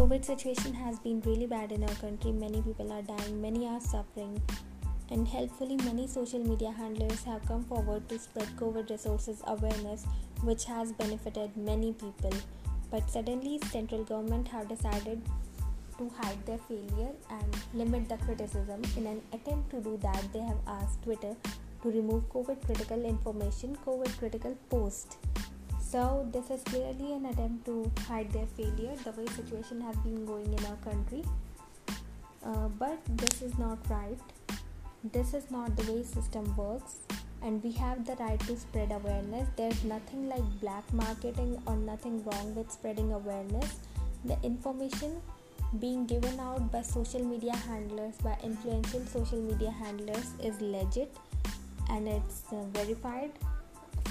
COVID situation has been really bad in our country. Many people are dying, many are suffering, and helpfully many social media handlers have come forward to spread COVID resources awareness, which has benefited many people. But suddenly, central government have decided to hide their failure and limit the criticism. In an attempt to do that, they have asked Twitter to remove COVID critical information, COVID critical post. So this is clearly an attempt to hide their failure. The way situation has been going in our country, uh, but this is not right. This is not the way system works, and we have the right to spread awareness. There's nothing like black marketing or nothing wrong with spreading awareness. The information being given out by social media handlers, by influential social media handlers, is legit and it's uh, verified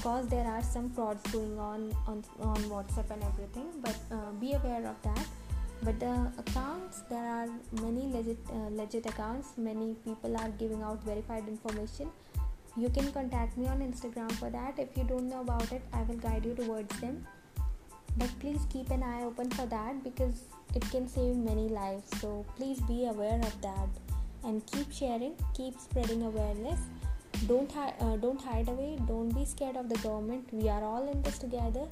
course there are some frauds going on on, on whatsapp and everything but uh, be aware of that. But the accounts there are many legit uh, legit accounts. Many people are giving out verified information. You can contact me on instagram for that. If you don't know about it i will guide you towards them. But please keep an eye open for that because it can save many lives. So please be aware of that. And keep sharing keep spreading awareness don't hi- uh, don't hide away. Don't be scared of the government. We are all in this together.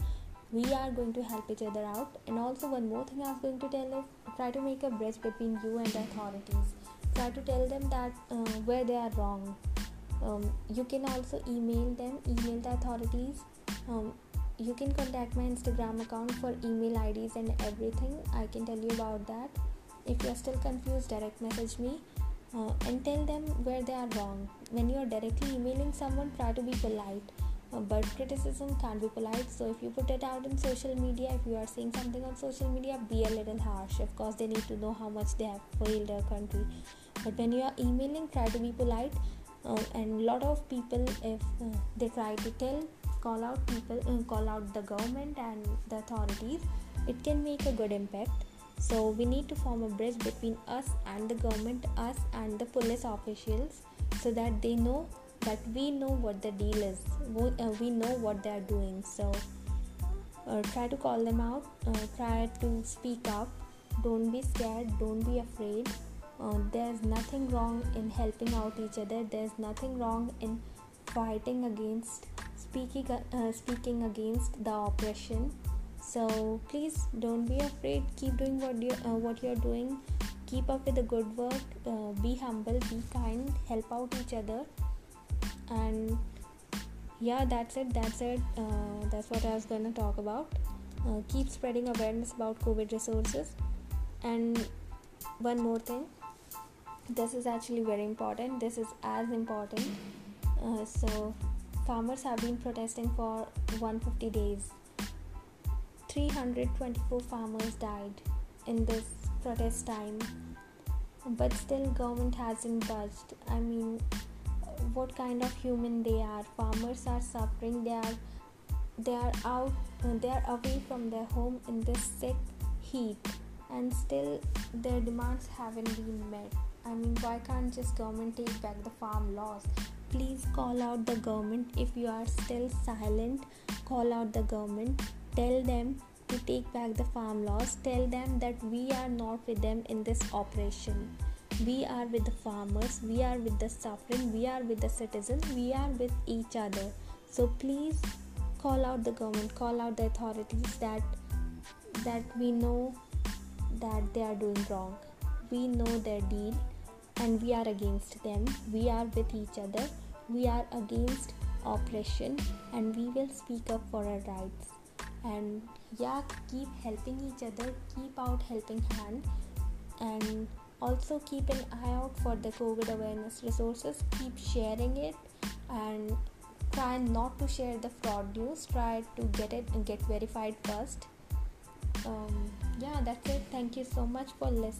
We are going to help each other out. And also one more thing i was going to tell is try to make a bridge between you and the authorities. Try to tell them that uh, where they are wrong. Um, you can also email them email the authorities. Um, you can contact my instagram account for email ids and everything. I can tell you about that. If you're still confused direct message me uh, and tell them where they are wrong. When you are directly emailing someone, try to be polite. Uh, but criticism can't be polite. So if you put it out in social media, if you are saying something on social media, be a little harsh. Of course, they need to know how much they have failed their country. But when you are emailing, try to be polite. Uh, and a lot of people, if uh, they try to tell, call out people, uh, call out the government and the authorities, it can make a good impact so we need to form a bridge between us and the government us and the police officials so that they know that we know what the deal is. We, uh, we know what they are doing. So uh, try to call them out. Uh, try to speak up. Don't be scared. Don't be afraid. Uh, there's nothing wrong in helping out each other. There's nothing wrong in fighting against speaking uh, speaking against the oppression so please don't be afraid. Keep doing what you uh, what you're doing. Keep up with the good work. Uh, be humble be kind help out each other. And yeah that's it that's it. Uh, that's what i was gonna talk about. Uh, keep spreading awareness about covid resources. And one more thing. This is actually very important. This is as important. Uh, so farmers have been protesting for 150 days 324 farmers died in this protest time but still government hasn't budged. I mean what kind of human they are? Farmers are suffering. They are they are out they are away from their home in this sick heat and still their demands haven't been met. I mean why can't just government take back the farm laws? Please call out the government. If you are still silent call out the government tell them to take back the farm laws tell them that we are not with them in this operation. We are with the farmers we are with the suffering we are with the citizens we are with each other. So please call out the government call out the authorities that that we know that they are doing wrong. We know their deal and we are against them. We are with each other. We are against oppression and we will speak up for our rights and yeah keep helping each other keep out helping hand and also keep an eye out for the covid awareness resources keep sharing it and try not to share the fraud news try to get it and get verified first. Um, yeah that's it. Thank you so much for listening